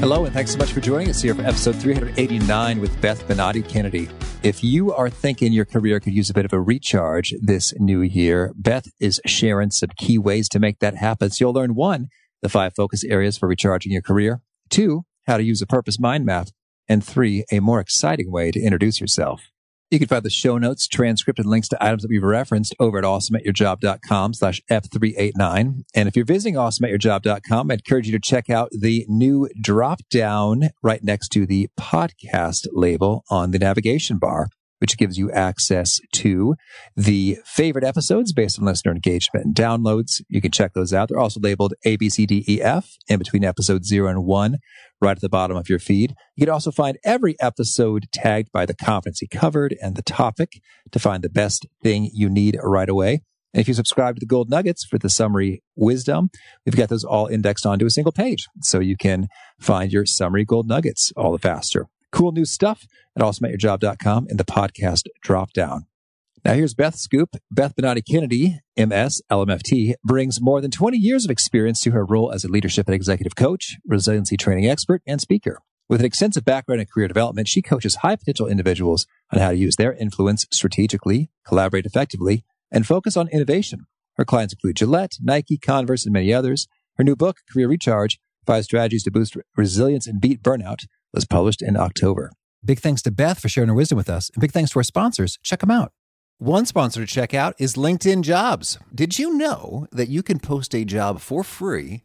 Hello, and thanks so much for joining us here for episode 389 with Beth Benatti Kennedy. If you are thinking your career could use a bit of a recharge this new year, Beth is sharing some key ways to make that happen. So you'll learn one, the five focus areas for recharging your career, two, how to use a purpose mind map, and three, a more exciting way to introduce yourself. You can find the show notes, transcript, and links to items that we've referenced over at awesomeatyourjob.com slash F389. And if you're visiting awesomeatyourjob.com, I encourage you to check out the new drop down right next to the podcast label on the navigation bar which gives you access to the favorite episodes based on listener engagement and downloads. You can check those out. They're also labeled A, B, C, D, E, F in between episodes zero and one, right at the bottom of your feed. You can also find every episode tagged by the competency covered and the topic to find the best thing you need right away. And if you subscribe to the Gold Nuggets for the summary wisdom, we've got those all indexed onto a single page. So you can find your summary Gold Nuggets all the faster. Cool new stuff at awesomeatyourjob.com in the podcast drop down. Now here's Beth Scoop. Beth Benatti Kennedy, MS, LMFT, brings more than 20 years of experience to her role as a leadership and executive coach, resiliency training expert, and speaker. With an extensive background in career development, she coaches high potential individuals on how to use their influence strategically, collaborate effectively, and focus on innovation. Her clients include Gillette, Nike, Converse, and many others. Her new book, Career Recharge, Five Strategies to Boost Resilience and Beat Burnout, was published in October. Big thanks to Beth for sharing her wisdom with us, and big thanks to our sponsors. Check them out. One sponsor to check out is LinkedIn Jobs. Did you know that you can post a job for free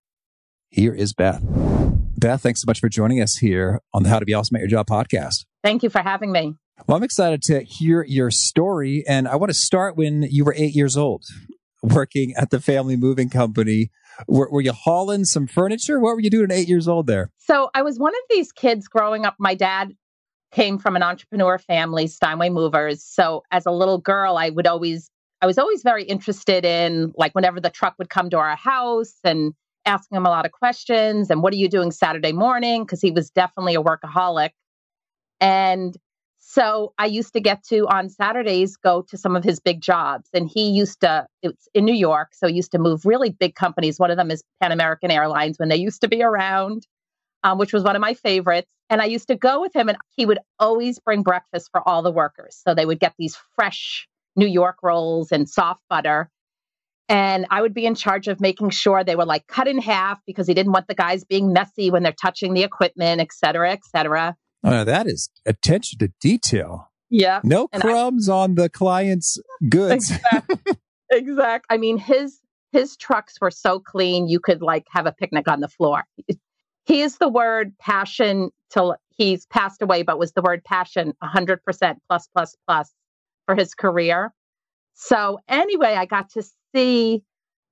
Here is Beth. Beth, thanks so much for joining us here on the How to Be Awesome at Your Job podcast. Thank you for having me. Well, I'm excited to hear your story. And I want to start when you were eight years old, working at the family moving company. Were, were you hauling some furniture? What were you doing at eight years old there? So I was one of these kids growing up. My dad came from an entrepreneur family, Steinway Movers. So as a little girl, I would always, I was always very interested in like whenever the truck would come to our house and asking him a lot of questions and what are you doing Saturday morning? Because he was definitely a workaholic. And so I used to get to on Saturdays go to some of his big jobs. And he used to, it's in New York. So he used to move really big companies. One of them is Pan American Airlines when they used to be around, um, which was one of my favorites. And I used to go with him and he would always bring breakfast for all the workers. So they would get these fresh New York rolls and soft butter. And I would be in charge of making sure they were like cut in half because he didn't want the guys being messy when they're touching the equipment, et cetera, et cetera. Oh, that is attention to detail. Yeah. No crumbs I, on the client's goods. Exactly. exact. I mean, his his trucks were so clean you could like have a picnic on the floor. He is the word passion till he's passed away, but was the word passion 100% plus plus plus for his career. So anyway, I got to see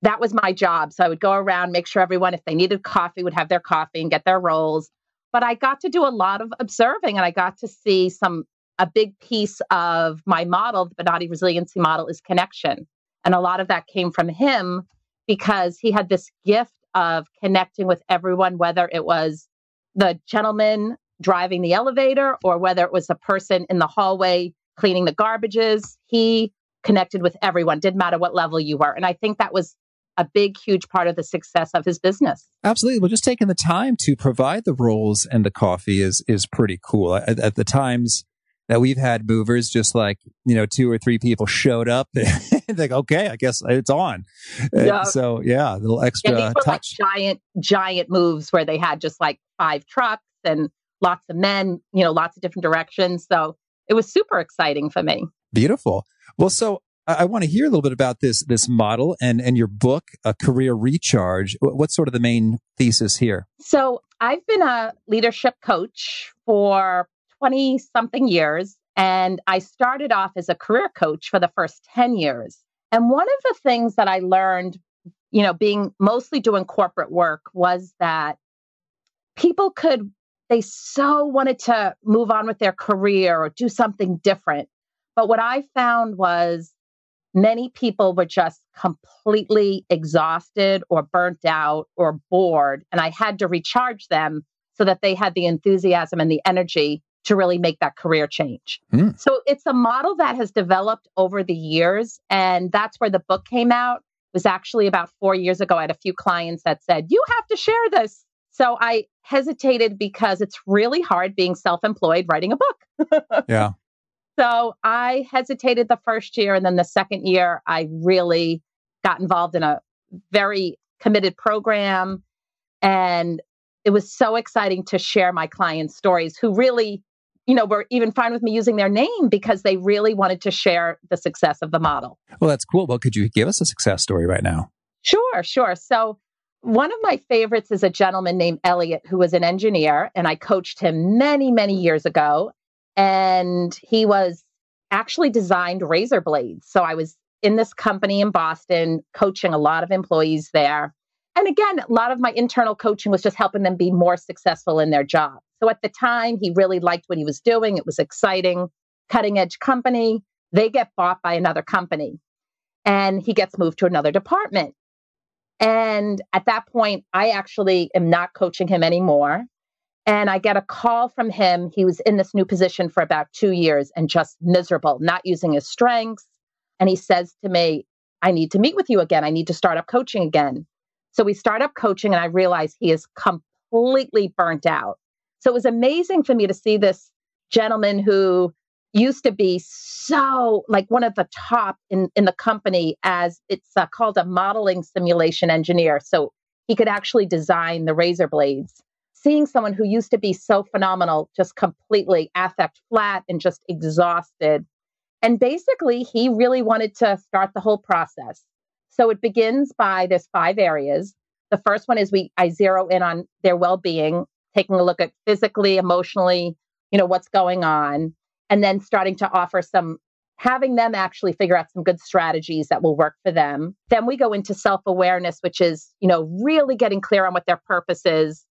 that was my job. So I would go around, make sure everyone, if they needed coffee, would have their coffee and get their rolls. But I got to do a lot of observing and I got to see some, a big piece of my model, the Benatti resiliency model is connection. And a lot of that came from him because he had this gift of connecting with everyone, whether it was the gentleman driving the elevator or whether it was the person in the hallway cleaning the garbages. He connected with everyone, didn't matter what level you were. And I think that was a big, huge part of the success of his business. Absolutely. Well, just taking the time to provide the rolls and the coffee is is pretty cool. At, at the times, that we've had movers just like, you know, two or three people showed up and like, okay, I guess it's on. Yeah. So yeah, a little extra yeah, touch. Like giant, giant moves where they had just like five trucks and lots of men, you know, lots of different directions. So it was super exciting for me. Beautiful. Well, so I, want to hear a little bit about this this model and and your book, a career recharge. What's sort of the main thesis here? So I've been a leadership coach for 20 something years. And I started off as a career coach for the first 10 years. And one of the things that I learned, you know, being mostly doing corporate work was that people could, they so wanted to move on with their career or do something different. But what I found was many people were just completely exhausted or burnt out or bored. And I had to recharge them so that they had the enthusiasm and the energy to really make that career change. Mm. So it's a model that has developed over the years. And that's where the book came out. It was actually about four years ago. I had a few clients that said, You have to share this. So I hesitated because it's really hard being self employed writing a book. yeah. So I hesitated the first year. And then the second year, I really got involved in a very committed program. And it was so exciting to share my clients' stories who really you know, were even fine with me using their name because they really wanted to share the success of the model. Well, that's cool. Well, could you give us a success story right now? Sure, sure. So, one of my favorites is a gentleman named Elliot who was an engineer, and I coached him many, many years ago. And he was actually designed razor blades. So, I was in this company in Boston coaching a lot of employees there. And again, a lot of my internal coaching was just helping them be more successful in their job. So at the time, he really liked what he was doing. It was exciting, cutting edge company. They get bought by another company and he gets moved to another department. And at that point, I actually am not coaching him anymore. And I get a call from him. He was in this new position for about two years and just miserable, not using his strengths. And he says to me, I need to meet with you again. I need to start up coaching again. So we start up coaching, and I realize he is completely burnt out. So it was amazing for me to see this gentleman who used to be so like one of the top in, in the company as it's uh, called a modeling simulation engineer. So he could actually design the razor blades. Seeing someone who used to be so phenomenal, just completely affect flat and just exhausted. And basically, he really wanted to start the whole process. So it begins by there's five areas. The first one is we I zero in on their well-being taking a look at physically, emotionally, you know, what's going on, and then starting to offer some having them actually figure out some good strategies that will work for them. Then we go into self-awareness, which is, you know, really getting clear on what their purpose is.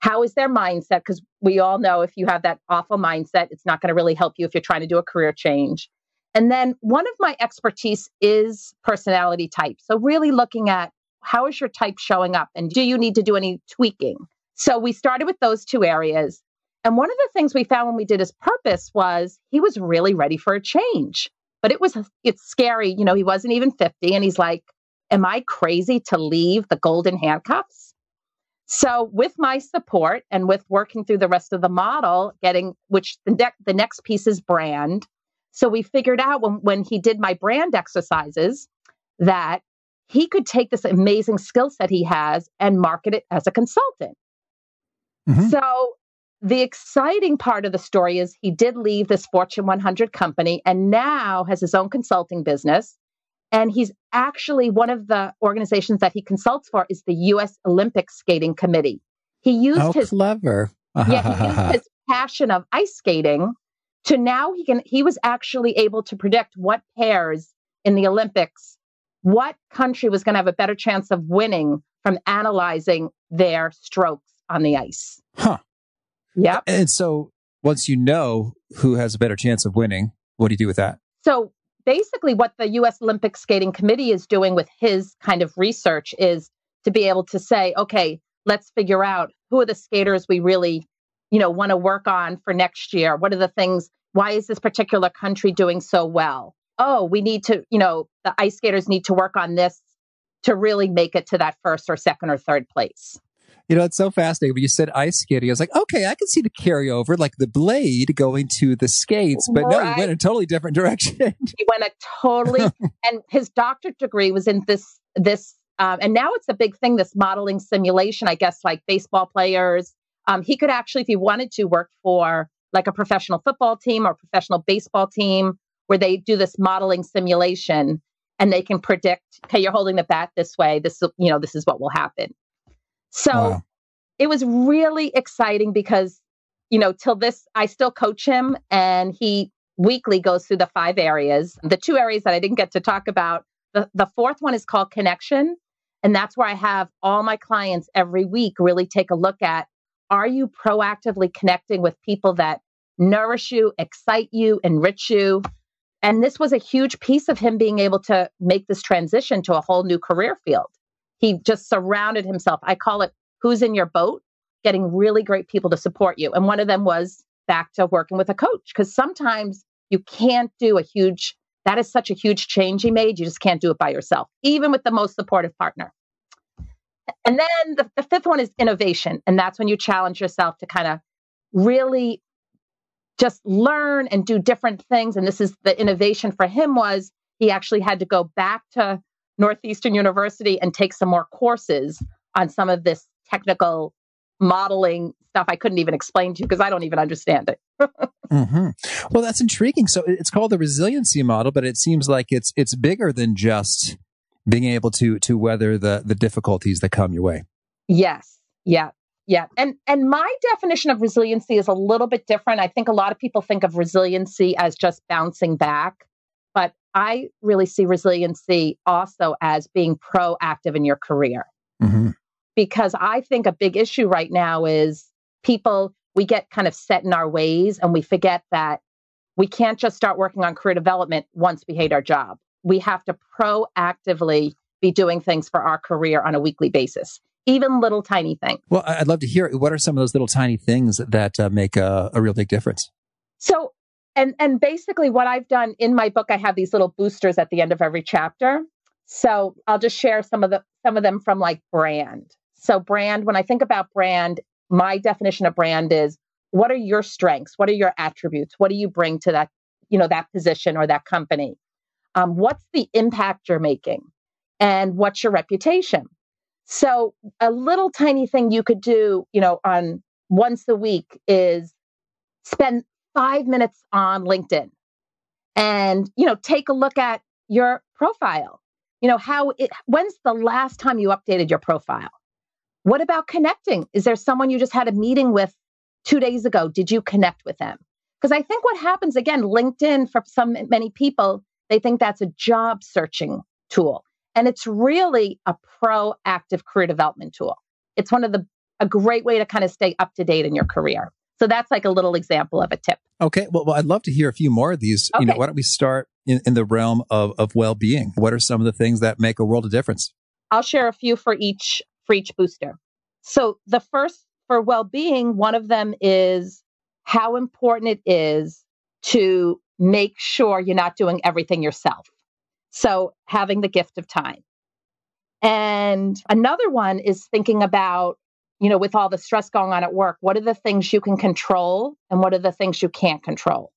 How is their mindset? Because we all know if you have that awful mindset, it's not going to really help you if you're trying to do a career change. And then one of my expertise is personality type. So really looking at how is your type showing up and do you need to do any tweaking? So we started with those two areas. And one of the things we found when we did his purpose was he was really ready for a change. But it was it's scary, you know, he wasn't even 50 and he's like, "Am I crazy to leave the golden handcuffs?" So with my support and with working through the rest of the model, getting which the de- the next piece is brand. So we figured out when when he did my brand exercises that he could take this amazing skill set he has and market it as a consultant. Mm-hmm. So the exciting part of the story is he did leave this Fortune 100 company and now has his own consulting business. And he's actually one of the organizations that he consults for is the U.S. Olympic Skating Committee. He used oh, his clever. yeah, he used his passion of ice skating to now he can he was actually able to predict what pairs in the Olympics, what country was going to have a better chance of winning from analyzing their strokes on the ice. Huh. Yep. And so once you know who has a better chance of winning, what do you do with that? So basically, what the U.S. Olympic Skating Committee is doing with his kind of research is to be able to say, okay, let's figure out who are the skaters we really, you know, want to work on for next year. What are the things? Why is this particular country doing so well? Oh, we need to, you know, the ice skaters need to work on this to really make it to that first or second or third place. You know, it's so fascinating. When you said ice skating, I was like, okay, I can see the carryover, like the blade going to the skates, but no, he went a totally different direction. he went a totally, and his doctorate degree was in this, this, um, and now it's a big thing, this modeling simulation, I guess, like baseball players. Um, he could actually, if he wanted to, work for like a professional football team or professional baseball team where they do this modeling simulation and they can predict, okay, you're holding the bat this way. This, you know, this is what will happen. So wow. it was really exciting because, you know, till this, I still coach him and he weekly goes through the five areas. The two areas that I didn't get to talk about, the, the fourth one is called connection. And that's where I have all my clients every week really take a look at are you proactively connecting with people that nourish you, excite you, enrich you? And this was a huge piece of him being able to make this transition to a whole new career field. He just surrounded himself. I call it who's in your boat, getting really great people to support you. And one of them was back to working with a coach because sometimes you can't do a huge, that is such a huge change he made. You just can't do it by yourself, even with the most supportive partner. And then the, the fifth one is innovation. And that's when you challenge yourself to kind of really just learn and do different things. And this is the innovation for him was he actually had to go back to Northeastern University and take some more courses on some of this technical modeling stuff I couldn't even explain to you because I don't even understand it. mm-hmm. Well, that's intriguing. So it's called the resiliency model, but it seems like it's it's bigger than just being able to to weather the the difficulties that come your way. Yes. Yeah. Yeah. And and my definition of resiliency is a little bit different. I think a lot of people think of resiliency as just bouncing back. I really see resiliency also as being proactive in your career. Mm-hmm. Because I think a big issue right now is people, we get kind of set in our ways and we forget that we can't just start working on career development once we hate our job. We have to proactively be doing things for our career on a weekly basis, even little tiny things. Well, I'd love to hear what are some of those little tiny things that uh, make a, a real big difference? So, and and basically what I've done in my book, I have these little boosters at the end of every chapter. So I'll just share some of the some of them from like brand. So brand, when I think about brand, my definition of brand is what are your strengths? What are your attributes? What do you bring to that, you know, that position or that company? Um, what's the impact you're making? And what's your reputation? So a little tiny thing you could do, you know, on once a week is spend five minutes on LinkedIn and, you know, take a look at your profile. You know, how it, when's the last time you updated your profile? What about connecting? Is there someone you just had a meeting with two days ago? Did you connect with them? Because I think what happens again, LinkedIn for some many people, they think that's a job searching tool. And it's really a proactive career development tool. It's one of the a great way to kind of stay up to date in your career. So that's like a little example of a tip. Okay. Well, well I'd love to hear a few more of these. Okay. You know, why don't we start in, in the realm of, of well-being? What are some of the things that make a world of difference? I'll share a few for each for each booster. So the first for well-being, one of them is how important it is to make sure you're not doing everything yourself. So having the gift of time. And another one is thinking about you know, with all the stress going on at work, what are the things you can control and what are the things you can't control?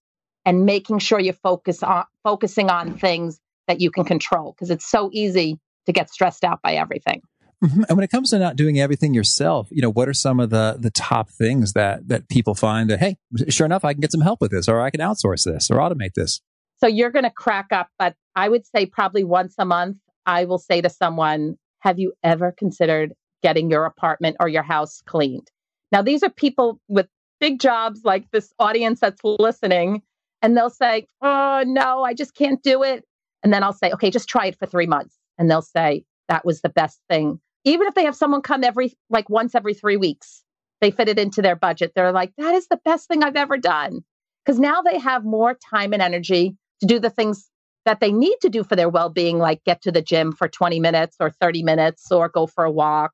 And making sure you focus on focusing on things that you can control because it's so easy to get stressed out by everything. Mm-hmm. And when it comes to not doing everything yourself, you know, what are some of the the top things that that people find that hey, sure enough, I can get some help with this, or I can outsource this, or automate this. So you're going to crack up, but I would say probably once a month, I will say to someone, "Have you ever considered getting your apartment or your house cleaned. Now, these are people with big jobs like this audience that's listening, and they'll say, Oh, no, I just can't do it. And then I'll say, Okay, just try it for three months. And they'll say, That was the best thing. Even if they have someone come every, like once every three weeks, they fit it into their budget. They're like, That is the best thing I've ever done. Because now they have more time and energy to do the things that they need to do for their well being, like get to the gym for 20 minutes or 30 minutes or go for a walk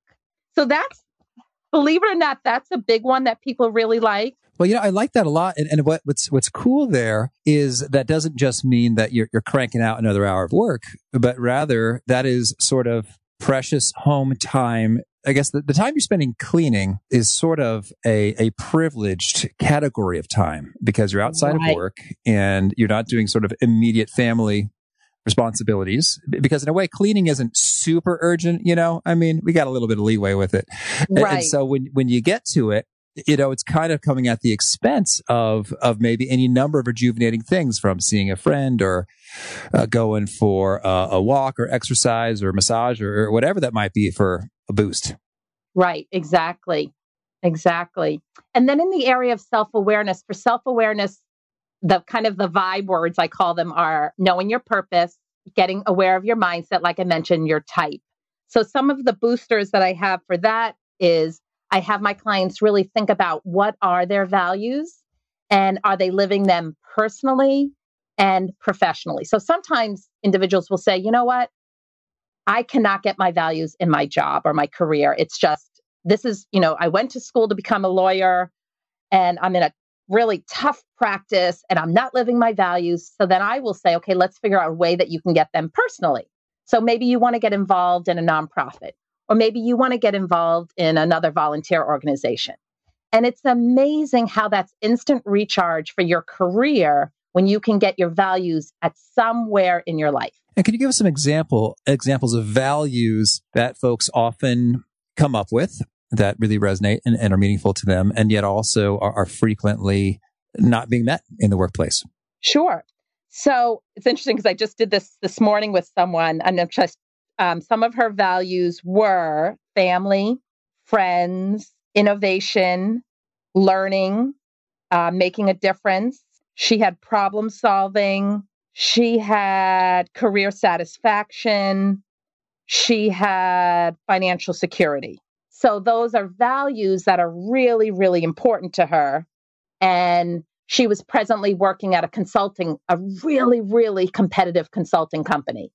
so that's, believe it or not, that's a big one that people really like. Well, you know, I like that a lot. And, and what, what's what's cool there is that doesn't just mean that you're you're cranking out another hour of work, but rather that is sort of precious home time I guess the, the time you're spending cleaning is sort of a, a privileged category of time because you're outside right. of work and you're not doing sort of immediate family responsibilities. Because in a way cleaning isn't super urgent you know? I mean we got a little bit of leeway with it. Right. and so when when you get to it you know it's kind of coming at the expense of of maybe any number of rejuvenating things from seeing a friend or uh, going for uh, a walk or exercise or massage or, or whatever that might be for a boost. Right. Exactly. Exactly. And then in the area of self-awareness for self-awareness the kind of the vibe words I call them are knowing your purpose, getting aware of your mindset, like I mentioned, your type. So some of the boosters that I have for that is I have my clients really think about what are their values and are they living them personally and professionally. So sometimes individuals will say, you know what? I cannot get my values in my job or my career. It's just, this is, you know, I went to school to become a lawyer and I'm in a really tough practice and I'm not living my values. So then I will say, okay, let's figure out a way that you can get them personally. So maybe you want to get involved in a nonprofit, or maybe you want to get involved in another volunteer organization. And it's amazing how that's instant recharge for your career when you can get your values at somewhere in your life. And can you give us some example examples of values that folks often come up with that really resonate and, and are meaningful to them, and yet also are, are frequently not being met in the workplace? Sure. So it's interesting because I just did this this morning with someone, and just um, some of her values were family, friends, innovation, learning, uh, making a difference. She had problem solving. She had career satisfaction. She had financial security. So those are values that are really, really important to her. And she was presently working at a consulting, a really, really competitive consulting company.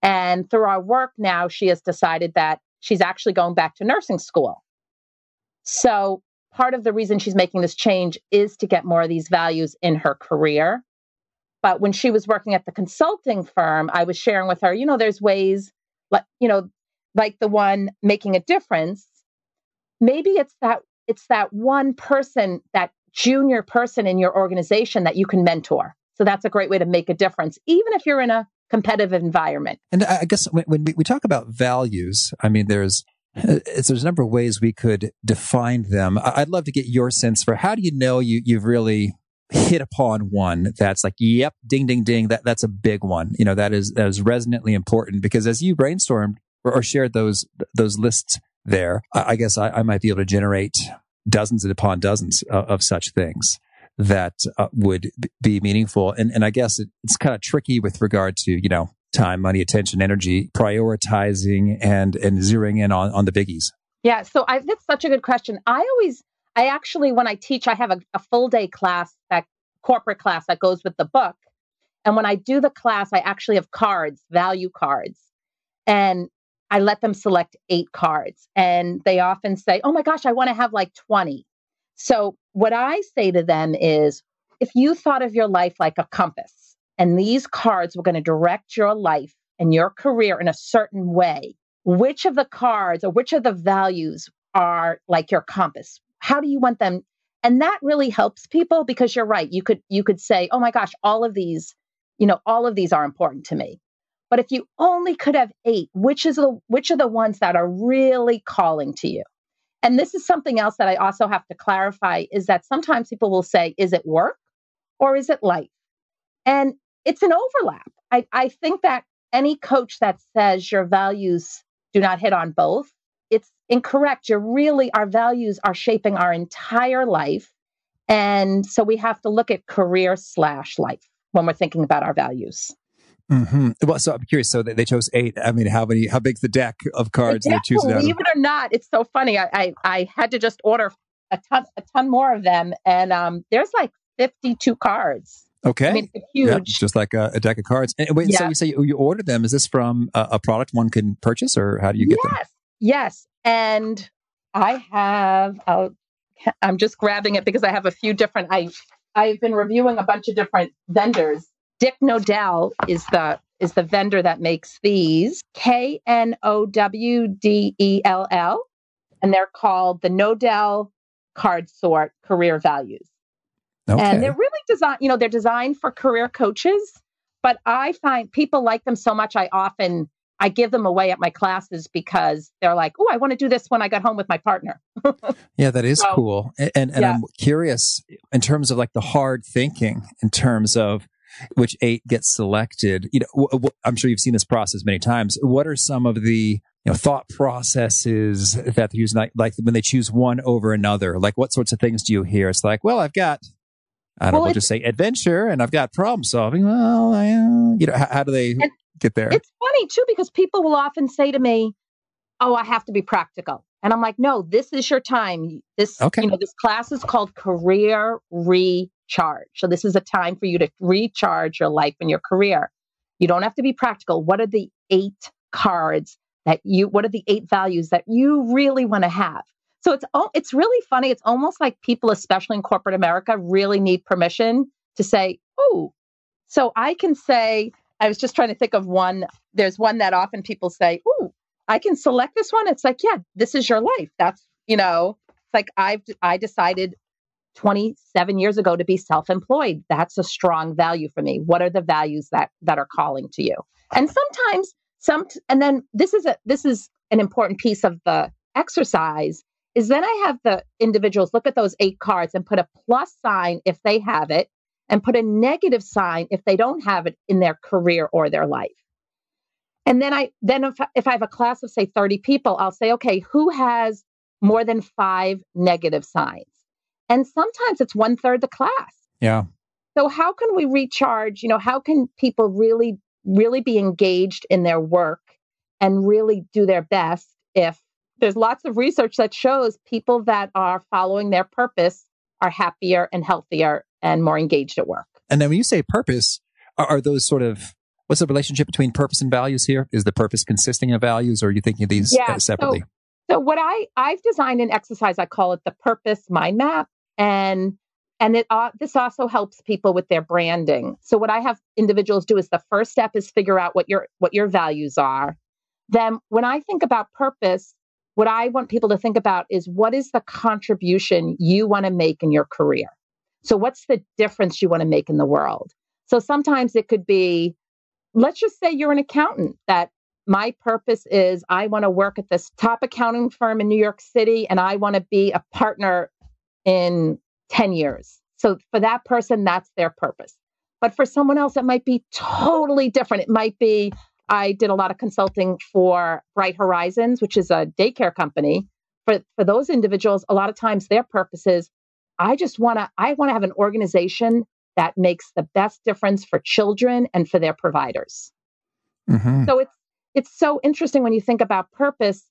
And through our work now, she has decided that she's actually going back to nursing school. So part of the reason she's making this change is to get more of these values in her career. But when she was working at the consulting firm, I was sharing with her, you know, there's ways like, you know, like the one making a difference maybe it's that it's that one person that junior person in your organization that you can mentor. So that's a great way to make a difference even if you're in a competitive environment. And i guess when, when we, talk about values i mean there's there's a number of ways we could define them. I'd love to get your sense for how do you know you, you've really hit upon one that's like yep ding ding ding that that's a big one. You know that is that is resonantly important because as you brainstormed or, or shared those those lists there, I guess I, I might be able to generate dozens and upon dozens of, of such things that uh, would be meaningful. And, and I guess it, it's kind of tricky with regard to, you know, time, money, attention, energy, prioritizing and, and zeroing in on, on the biggies. Yeah. So I, that's such a good question. I always, I actually, when I teach, I have a, a full day class, that corporate class that goes with the book. And when I do the class, I actually have cards, value cards. And I let them select eight cards. And they often say, Oh my gosh, I want to have like 20. So, what I say to them is if you thought of your life like a compass and these cards were going to direct your life and your career in a certain way, which of the cards or which of the values are like your compass? How do you want them? And that really helps people because you're right. You could you could say, "Oh my gosh, all of these, you know, all of these are important to me." But if you only could have eight, which is the which are the ones that are really calling to you? And this is something else that I also have to clarify is that sometimes people will say, is it work or is it life? And it's an overlap. I, I think that any coach that says your values do not hit on both, it's incorrect. You're really, our values are shaping our entire life. And so we have to look at career slash life when we're thinking about our valuus. Mm-hmm. Well, so I'm curious. So they chose eight. I mean, how many? How big's the deck of cards yeah, they're choosing? Believe it or not, it's so funny. I, I, I had to just order a ton a ton more of them, and um, there's like 52 cards. Okay, I mean, it's huge, yeah, just like a, a, deck of cards. And wait, yeah. so you say you, you ordered them? Is this from a, a, product one can purchase, or how do you get yes. them? Yes, and I have. I'll, I'm just grabbing it because I have a few different. I I've been reviewing a bunch of different vendors Dick Knowdell is the is the vendor that makes these. K N O W D E L L. and they're called the Knowdell Card Sort Career Values. Okay. And they're really designed, you know, they're designed for career coaches, but I find people like them so much I often I give them away at my classes because they're like, "Oh, I want to do this when I get home with my partner." yeah, that is So- cool. And and, and Yeah. I'm curious in terms of like the hard thinking in terms of which eight gets selected. You know, I'm sure you've seen this process many times. What are some of the you know thought processes that they're using like, like when they choose one over another? Like what sorts of things do you hear? It's like, well, I've got I don't know, Well, we'll just say adventure and I've got problem solving. Well, I, uh, you know, how, how do they get there? It's funny too because people will often say to me, "Oh, I have to be practical," and I'm like, "No, this is your time. This, Okay. you know, this class is called Career Recharge. So this is a time for you to recharge your life and your career. You don't have to be practical. What are the eight cards that you? What are the eight values that you really want to have?" So it's al- it's really funny. It's almost like people, especially in corporate America, really need permission to say, "Oh." So I can say, I was just trying to think of one. There's one that often people say, "Ooh, I can select this one." It's like, yeah, this is your life. That's you know, it's like I've I decided 27 years ago to be self-employed. That's a strong value for me. What are the values that that are calling to you? And sometimes some, and then this is a this is an important piece of the exercise. Is then I have the individuals look at those eight cards and put a plus sign if they have it, and put a negative sign if they don't have it in their career or their life. And then I then if, if I have a class of say 30 people, I'll say, okay, who has more than five negative signs? And sometimes it's one third the class. yeah. So how can we recharge? You know, how can people really, really be engaged in their work and really do their best if there's lots of research that shows people that are following their purpose are happier and healthier and more engaged at work. And then when you say purpose, are, are those sort of what's the relationship between purpose and values here? Is the purpose consisting of values, or are you thinking of these Yeah, uh, separately? So what I I've designed an exercise I call it the purpose mind map and and it uh, this also helps people with their branding. So what I have individuals do is the first step is figure out what your what your values are. Then when I think about purpose, what I want people to think about is what is the contribution you want to make in your career. So what's the difference you want to make in the world? So sometimes it could be let's just say you're an accountant that my purpose is I want to work at this top accounting firm in New York City and I want to be a partner in 10 years. So for that person, that's their purpose. But for someone else, it might be totally different. It might be I did a lot of consulting for Bright Horizons, which is a daycare company. For, for those individuals, a lot of times their purpose is I just want to I want to have an organization that makes the best difference for children and for their providers. Mhm. So it's it's so interesting when you think about purpose.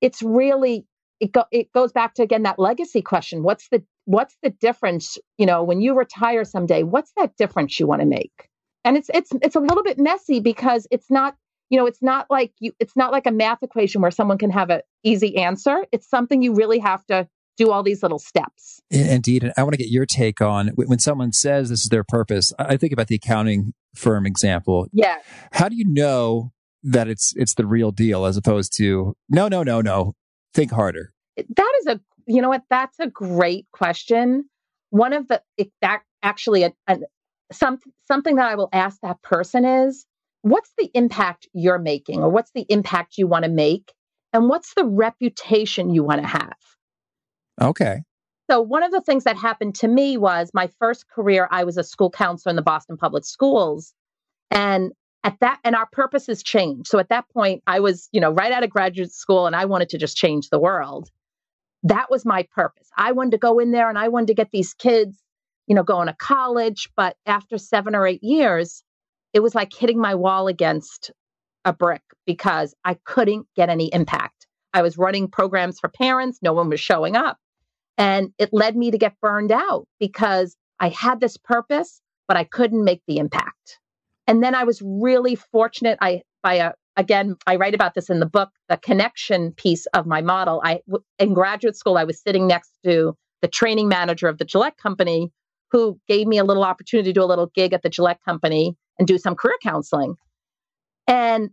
It's really it go, it goes back to again that legacy question. What's the what's the difference? You know, when you retire someday, what's that difference you want to make? And it's it's it's a little bit messy because it's not you know it's not like you it's not like a math equation where someone can have an easy answer. It's something you really have to do all these little steps. Indeed. And I want to get your take on when someone says this is their purpose. I I think about the accounting firm example. Yeah. How do you know that it's it's the real deal as opposed to no, no, no, no. Think harder. That is a you know what that's a great question. One of the that actually a, a, some something that I will ask that person is what's the impact you're making or what's the impact you want to make and what's the reputation you want to have. Okay. So one of the things that happened to me was my first career I was a school counselor in the Boston Public Schools and at that and our purposes changed. So at that point I was, you know, right out of graduate school and I wanted to just change the world. That was my purpose. I wanted to go in there and I wanted to get these kids, you know, going to college, but after 7 or 8 years, it was like hitting my wall against a brick because I couldn't get any impact. I was running programs for parents, no one was showing up. And it led me to get burned out because I had this purpose, but I couldn't make the impact. And then I was really fortunate. I, by a, uh, again, I write about this in the book, the connection piece of my model. I, in graduate school, I was sitting next to the training manager of the Gillette company who gave me a little opportunity to do a little gig at the Gillette company and do some career counseling. And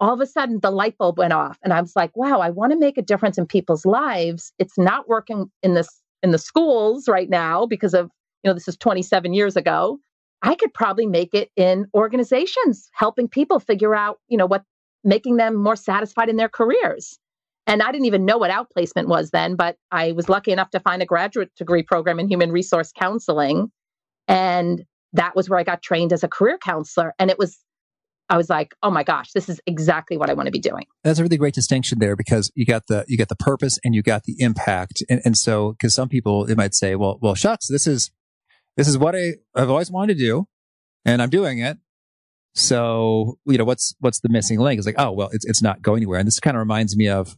all of a sudden the light bulb went off and I was like, wow, I want to make a difference in people's lives. It's not working in this in the schools right now because of, you know, this is 27 years ago. I could probably make it in organizations, helping people figure out, you know, what making them more satisfied in their careers. And I didn't even know what outplacement was then, but I was lucky enough to find a graduate degree program in human resource counseling. And that was where I got trained as a career counselor. And it was, I was like, oh my gosh, this is exactly what I want to be doing. That's a really great distinction there because you got the you got the purpose and you got the impact. And, and so because some people it might say, well, well, shucks, this is this is what I, I've always wanted to do, and I'm doing it. So, you know, what's what's the missing link? It's like, oh well, it's it's not going anywhere. And this kind of reminds me of,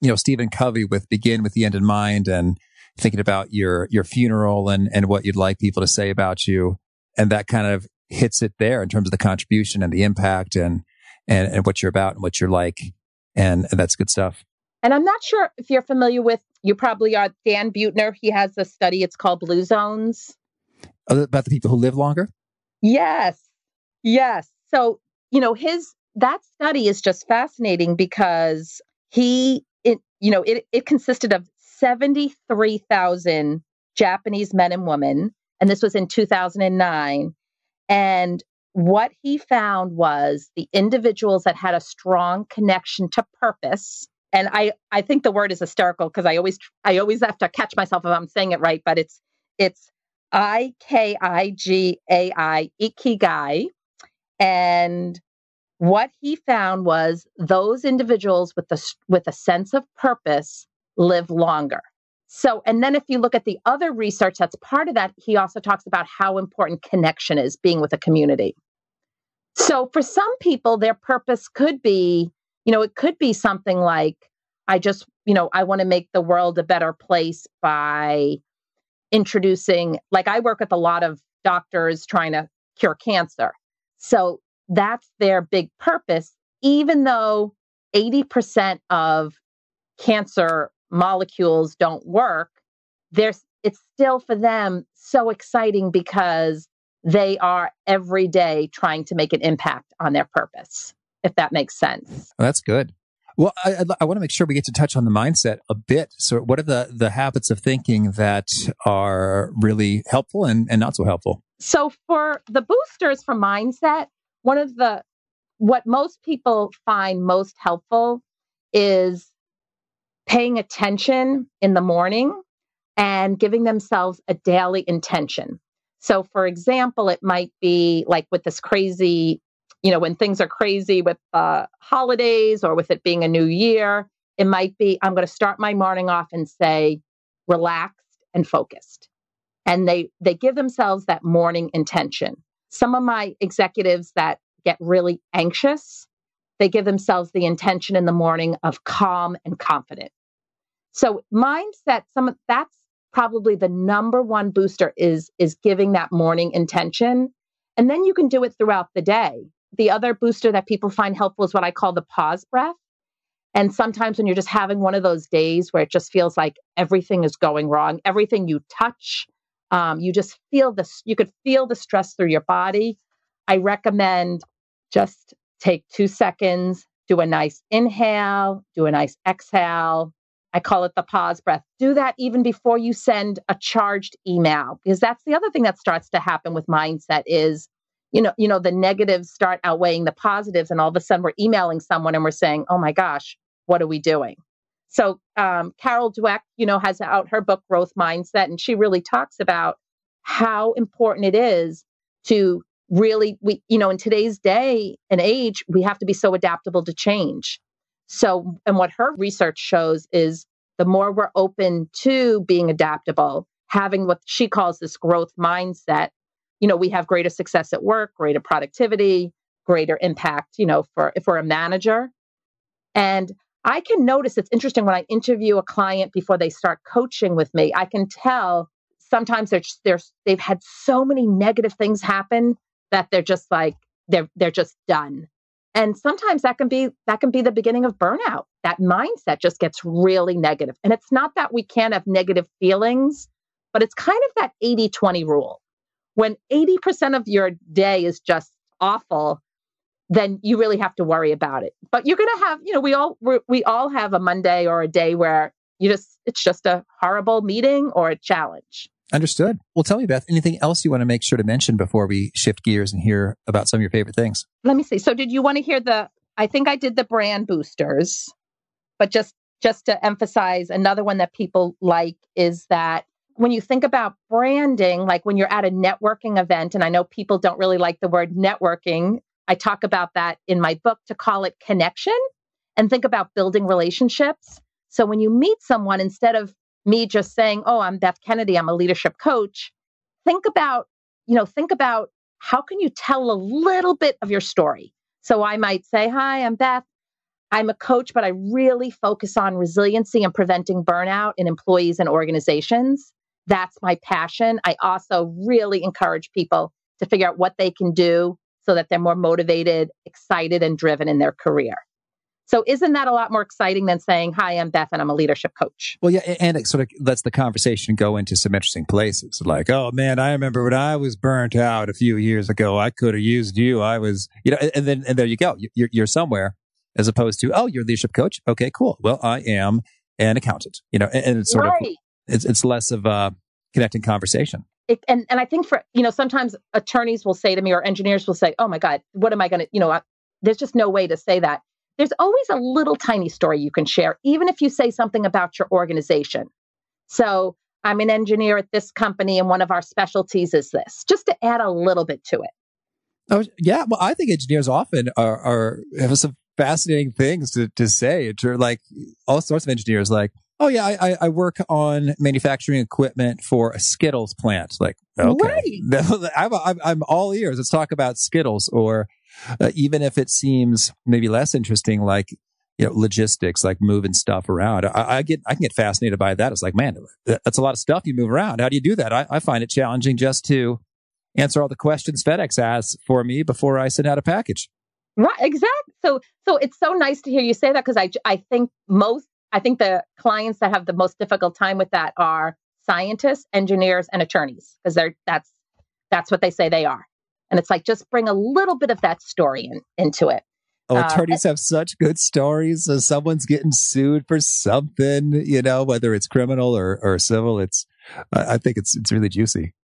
you know, Stephen Covey with begin with the end in mind and thinking about your your funeral and and what you'd like people to say about you. And that kind of hits it there in terms of the contribution and the impact and and, and what you're about and what you're like. And, and that's good stuff. And I'm not sure if you're familiar with you probably are Dan Buettner. He has a study, it's called Blue Zones. About the people who live longer? Yes. Yes. So, you know, his that study is just fascinating because he it you know, it it consisted of 73,000 Japanese men and women and this was in 2009 and what he found was the individuals that had a strong connection to purpose and I I think the word is hysterical because I always I always have to catch myself if I'm saying it right, but it's it's I K I G A I ikigai, and what he found was those individuals with the with a sense of purpose live longer. So, and then if you look at the other research that's part of that, he also talks about how important connection is being with a community. So, for some people, their purpose could be you know, it could be something like, I just, you know, I want to make the world a better place by introducing, like, I work with a lot of doctors trying to cure cancer. So that's their big purpose, even though 80% of cancer molecules don't work, there's it's still for them so exciting because they are every day trying to make an impact on their purpose if that makes sense. Oh, that's good. Well, I, I, I want to make sure we get to touch on the mindset a bit. So, what are the, the habits of thinking that are really helpful and, and not so helpful? So, for the boosters for mindset, one of the what most people find most helpful is paying attention in the morning and giving themselves a daily intention. So, for example, it might be like with this crazy you know, when things are crazy with uh, holidays or with it being a new year, it might be I'm going to start my morning off and say relaxed and focused. And they they give themselves that morning intention. Some of my executives that get really anxious, they give themselves the intention in the morning of calm and confident. So mindset, some of that's probably the number one booster is is giving that morning intention. And then you can do it throughout the day the other booster that people find helpful is what I call the pause breath. And sometimes when you're just having one of those days where it just feels like everything is going wrong, everything you touch, um, you just feel this, you could feel the stress through your body. I recommend just take two seconds, do a nice inhale, do a nice exhale. I call it the pause breath. Do that even before you send a charged email, because that's the other thing that starts to happen with mindset is you know, you know, the negatives start outweighing the positives, and all of a sudden we're emailing someone and we're saying, "Oh my gosh, what are we doing?" So um, Carol Dweck, you know, has out her book Growth Mindset, and she really talks about how important it is to really, we, you know, in today's day and age, we have to be so adaptable to change. So, and what her research shows is the more we're open to being adaptable, having what she calls this growth mindset, you know, we have greater success at work, greater productivity, greater impact, you know, for if we're a manager. And I can notice it's interesting when I interview a client before they start coaching with me, I can tell sometimes they're, they're they've had so many negative things happen that they're just like they're they're just done. And sometimes that can be that can be the beginning of burnout. That mindset just gets really negative. And it's not that we can't have negative feelings, but it's kind of that 80-20 rule when 80% of your day is just awful, then you really have to worry about it. But you're going to have, you know, we all we all have a Monday or a day where you just it's just a horrible meeting or a challenge. Understood. Well, tell me, Beth, anything else you want to make sure to mention before we shift gears and hear about some of your favorite things? Let me see. So, did you want to hear the? I think I did the brand boosters, but just just to emphasize, another one that people like is that when you think about branding, like when you're at a networking event, and I know people don't really like the word networking, I talk about that in my book to call it connection and think about building relationships. So when you meet someone, instead of me just saying, Oh, I'm Beth Kennedy, I'm a leadership coach, think about, you know, think about how can you tell a little bit of your story? So I might say, Hi, I'm Beth. I'm a coach, but I really focus on resiliency and preventing burnout in employees and organizations. That's my passion. I also really encourage people to figure out what they can do so that they're more motivated, excited, and driven in their career. So isn't that a lot more exciting than saying, "Hi, I'm Beth, and I'm a leadership coach"? Well, yeah, and it sort of lets the conversation go into some interesting places. Like, oh man, I remember when I was burnt out a few years ago. I could have used you. I was, you know, and then and there you go. You're, you're somewhere, as opposed to, oh, you're a leadership coach. Okay, cool. Well, I am an accountant. You know, and, and it's sort right. of it's it's less of a connecting conversation. It, and and I think for you know sometimes attorneys will say to me or engineers will say, "Oh my God, what am I going to?" You know, I, there's just no way to say that there's always a little tiny story you can share, even if you say something about your organization. So I'm an engineer at this company, and one of our specialties is this, just to add a little bit to it. Oh, yeah. Well, I think engineers often are, are have some fascinating things to, to say. Like all sorts of engineers, like, oh, yeah, I, I work on manufacturing equipment for a Skittles plant. Like, okay. Right. I'm, I'm, I'm all ears. Let's talk about Skittles or uh, even if it seems maybe less interesting, like you know logistics, like moving stuff around. I, I, get I can get fascinated by that. It's like, man, that's a lot of stuff you move around. How do you do that? I, I find it challenging just to answer all the questions FedEx asks for me before I send out a package. Right, exactly. So so it's so nice to hear you say that because I I think most I think the clients that have the most difficult time with that are scientists, engineers, and attorneys because they're that's that's what they say they are. And it's like, just bring a little bit of that story in, into it. Oh, uh, attorneys uh, have such good stories. So someone's getting sued for something, you know, whether it's criminal or, or civil. It's, I think it's, it's really juicy.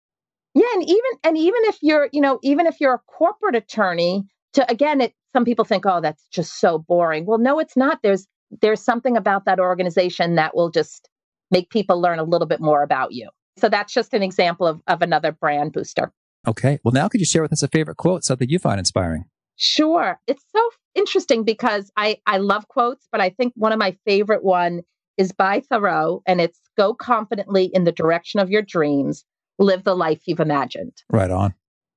Yeah. And even, and even if you're, you know, even if you're a corporate attorney to, again, it, some people think, oh, that's just so boring. Well, no, it's not. There's, there's something about that organization that will just make people learn a little bit more about you. So that's just an example of, of another brand booster. Okay. Well, now could you share with us a favorite quote, something you find inspiring? Sure. It's so interesting because I, I love quotes, but I think one of my favorite one is by Thoreau, and it's go confidently in the direction of your dreams, live the life you've imagined. Right on.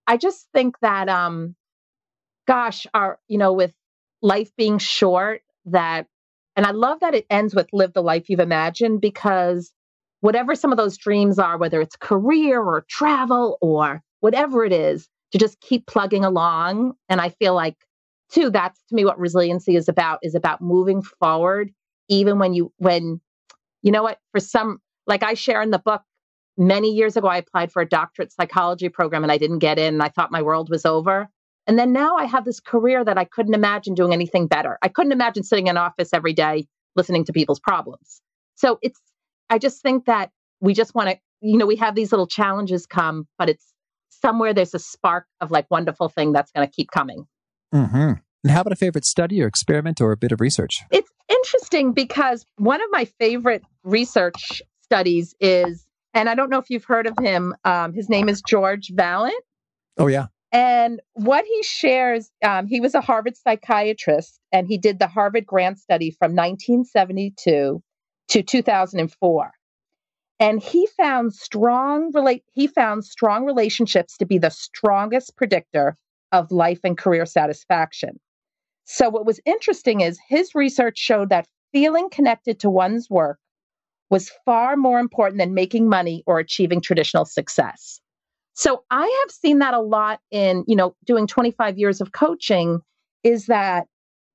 I just think that um gosh, our you know, with life being short, that and I love that it ends with live the life you've imagined because whatever some of those dreams are, whether it's career or travel or whatever it is, to just keep plugging along. And I feel like, too, that's to me what resiliency is about, is about moving forward, even when you, when, you know what, for some, like I share in the book, many years ago, I applied for a doctorate psychology program and I didn't get in. And I thought my world was over. And then now I have this career that I couldn't imagine doing anything better. I couldn't imagine sitting in office every day listening to people's problems. So it's, I just think that we just want to, you know, we have these little challenges come, but it's somewhere there's a spark of like wonderful thing that's going to keep coming. Mm-hmm. And how about a favorite study or experiment or a bit of research? It's interesting because one of my favorite research studies is, and I don't know if you've heard of him. Um, his name is George Vaillant. Oh yeah. And what he shares, um, he was a Harvard psychiatrist, and he did the Harvard Grant Study from 1972 to 2004 and he found strong relate he found strong relationships to be the strongest predictor of life and career satisfaction. So what was interesting is his research showed that feeling connected to one's work was far more important than making money or achieving traditional success so i have seen that a lot in you know doing 25 years of coaching is that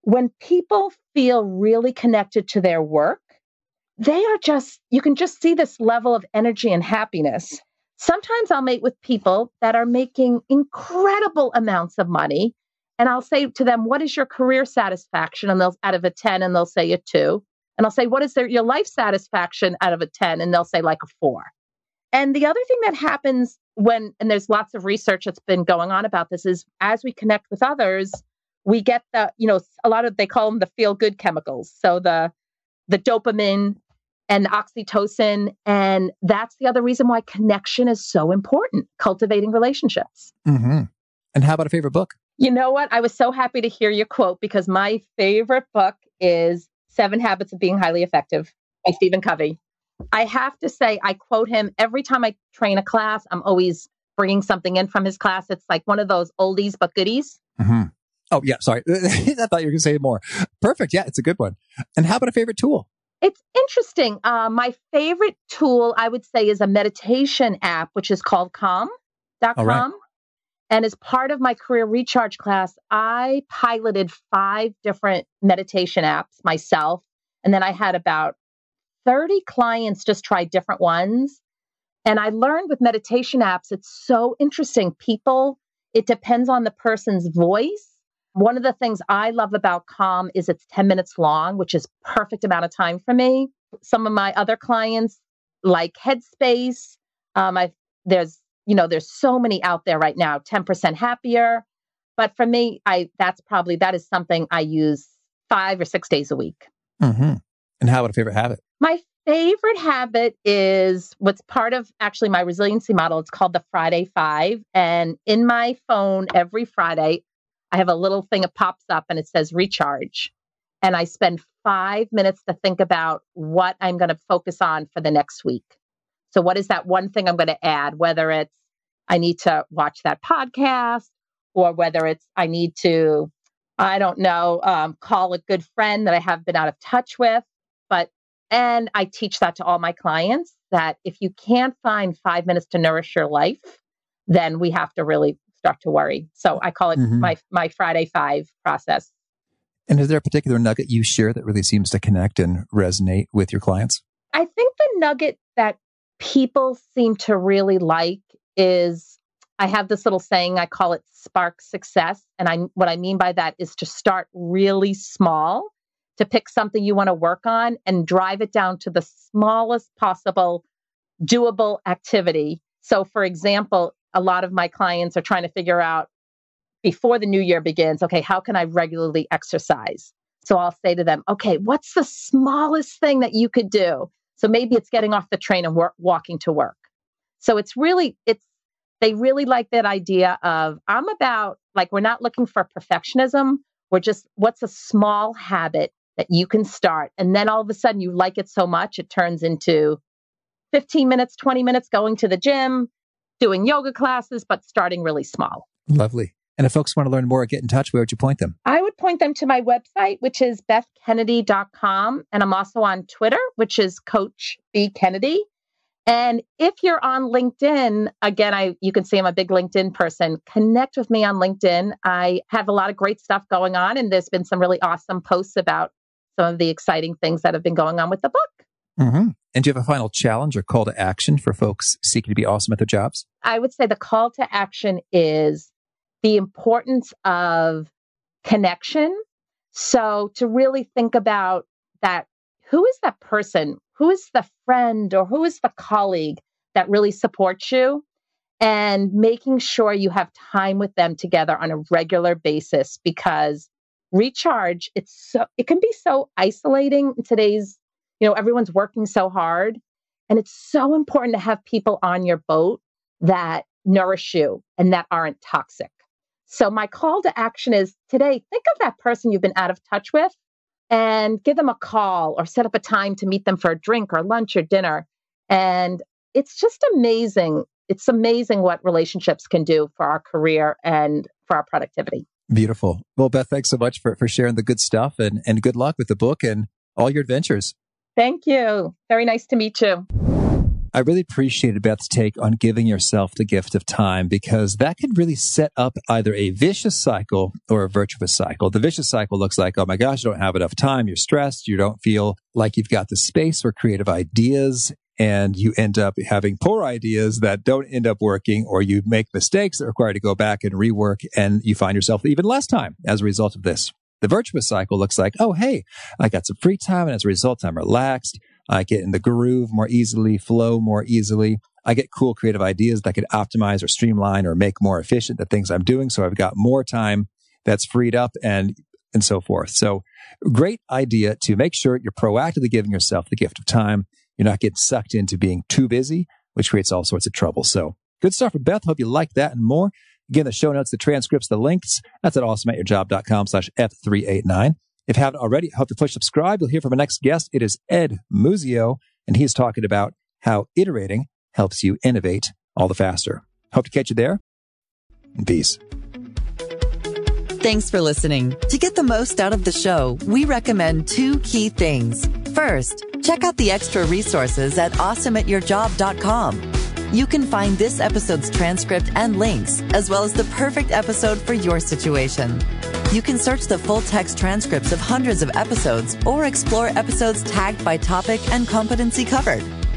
when people feel really connected to their work they are just, you can just see this level of energy and happiness. Sometimes I'll mate with people that are making incredible amounts of money And I'll say to them, what is your career satisfaction? And they'll out of a 10 and they'll say a two. And I'll say, what is their, your life satisfaction out of a 10? And they'll say like a four. And the other thing that happens when, and there's lots of research that's been going on about this, is as we connect with others, we get the, you know, a lot of, they call them the feel good chemicals. So the, the dopamine and oxytocin. And that's the other reason why connection is so important, cultivating relationships. Mm-hmm. And how about a favorite book? You know what? I was so happy to hear your quote because my favorite book is Seven Habits of Being Highly Effective by Stephen Covey. I have to say, I quote him every time I train a class. I'm always bringing something in from his class. It's like one of those oldies but goodies. Mm-hmm. Oh, yeah. Sorry. I thought you were going to say more. Perfect. Yeah, it's a good one. And how about a favorite tool? It's interesting. Uh, my favorite tool, I would say, is a meditation app, which is called calm.com. Right. And as part of my career recharge class, I piloted five different meditation apps myself. And then I had about 30 clients just tried different ones. And I learned with meditation apps, it's so interesting. People, it depends on the person's voice. One of the things I love about Calm is it's 10 minutes long, which is perfect amount of time for me. Some of my other clients like Headspace. Um, I've, there's you know, there's so many out there right now, 10% happier. But for me, I that's probably that is something I use five or six days a week. Mm-hmm. And how about a favorite habit? My favorite habit is what's part of actually my resiliency model. It's called the Friday Five. And in my phone every Friday, I have a little thing that pops up and it says recharge. And I spend five minutes to think about what I'm going to focus on for the next week. So, what is that one thing I'm going to add? Whether it's I need to watch that podcast, or whether it's I need to, I don't know, um, call a good friend that I have been out of touch with. And I teach that to all my clients that if you can't find five minutes to nourish your life, then we have to really start to worry. So I call it mm-hmm. my my Friday five process. And is there a particular nugget you share that really seems to connect and resonate with your clients? I think the nugget that people seem to really like is I have this little saying I call it spark success and I what I mean by that is to start really small to pick something you want to work on and drive it down to the smallest possible doable activity. So for example, a lot of my clients are trying to figure out before the new year begins, okay, how can I regularly exercise? So I'll say to them, okay, what's the smallest thing that you could do? So maybe it's getting off the train and work, walking to work. So it's really, it's, they really like that idea of I'm about like, we're not looking for perfectionism. We're just, what's a small habit that you can start? And then all of a sudden you like it so much, it turns into 15 minutes, 20 minutes going to the gym, doing yoga classes, but starting really small. Lovely. And if folks want to learn more or get in touch, where would you point them? I would point them to my website, which is bethkennedy.com. And I'm also on Twitter, which is Coach B Kennedy. And if you're on LinkedIn, again, I you can see I'm a big LinkedIn person. Connect with me on LinkedIn. I have a lot of great stuff going on, and there's been some really awesome posts about some of the exciting things that have been going on with the book. Mm-hmm. And do you have a final challenge or call to action for folks seeking to be awesome at their jobs? I would say the call to action is the importance of connection. So to really think about that who is that person? Who is the friend or who is the colleague that really supports you? And making sure you have time with them together on a regular basis because recharge, it's so, it can be so isolating in today's, you know, everyone's working so hard. And it's so important to have people on your boat that nourish you and that aren't toxic. So my call to action is today, think of that person you've been out of touch with and give them a call or set up a time to meet them for a drink or lunch or dinner. And it's just amazing. It's amazing what relationships can do for our career and for our productivity. Beautiful. Well, Beth, thanks so much for, for sharing the good stuff and, and good luck with the book and all your adventures. Thank you. Very nice to meet you. I really appreciated Beth's take on giving yourself the gift of time because that could really set up either a vicious cycle or a virtuous cycle. The vicious cycle looks like, oh my gosh, you don't have enough time. You're stressed. You don't feel like you've got the space for creative ideas. And you end up having poor ideas that don't end up working, or you make mistakes that require to go back and rework, and you find yourself even less time as a result of this. The virtuous cycle looks like, oh, hey, I got some free time, and as a result, I'm relaxed. I get in the groove more easily, flow more easily. I get cool creative ideas that could optimize or streamline or make more efficient the things I'm doing. So I've got more time that's freed up and and so forth. So great idea to make sure you're proactively giving yourself the gift of time. You're not getting sucked into being too busy, which creates all sorts of trouble. So good stuff with Beth. Hope you like that and more. Again, the show notes, the transcripts, the links. At that's at awesomeatyourjob.com slash F389. If you haven't already, hope to push subscribe. You'll hear from our next guest. It is Ed Muzio, and he's talking about how iterating helps you innovate all the faster. Hope to catch you there. Peace. Thanks for listening. To get the most out of the show, we recommend two key things. First, check out the extra resources at awesomeatyourjob.com. You can find this episode's transcript and links, as well as the perfect episode for your situation. You can search the full text transcripts of hundreds of episodes or explore episodes tagged by topic and competency covered.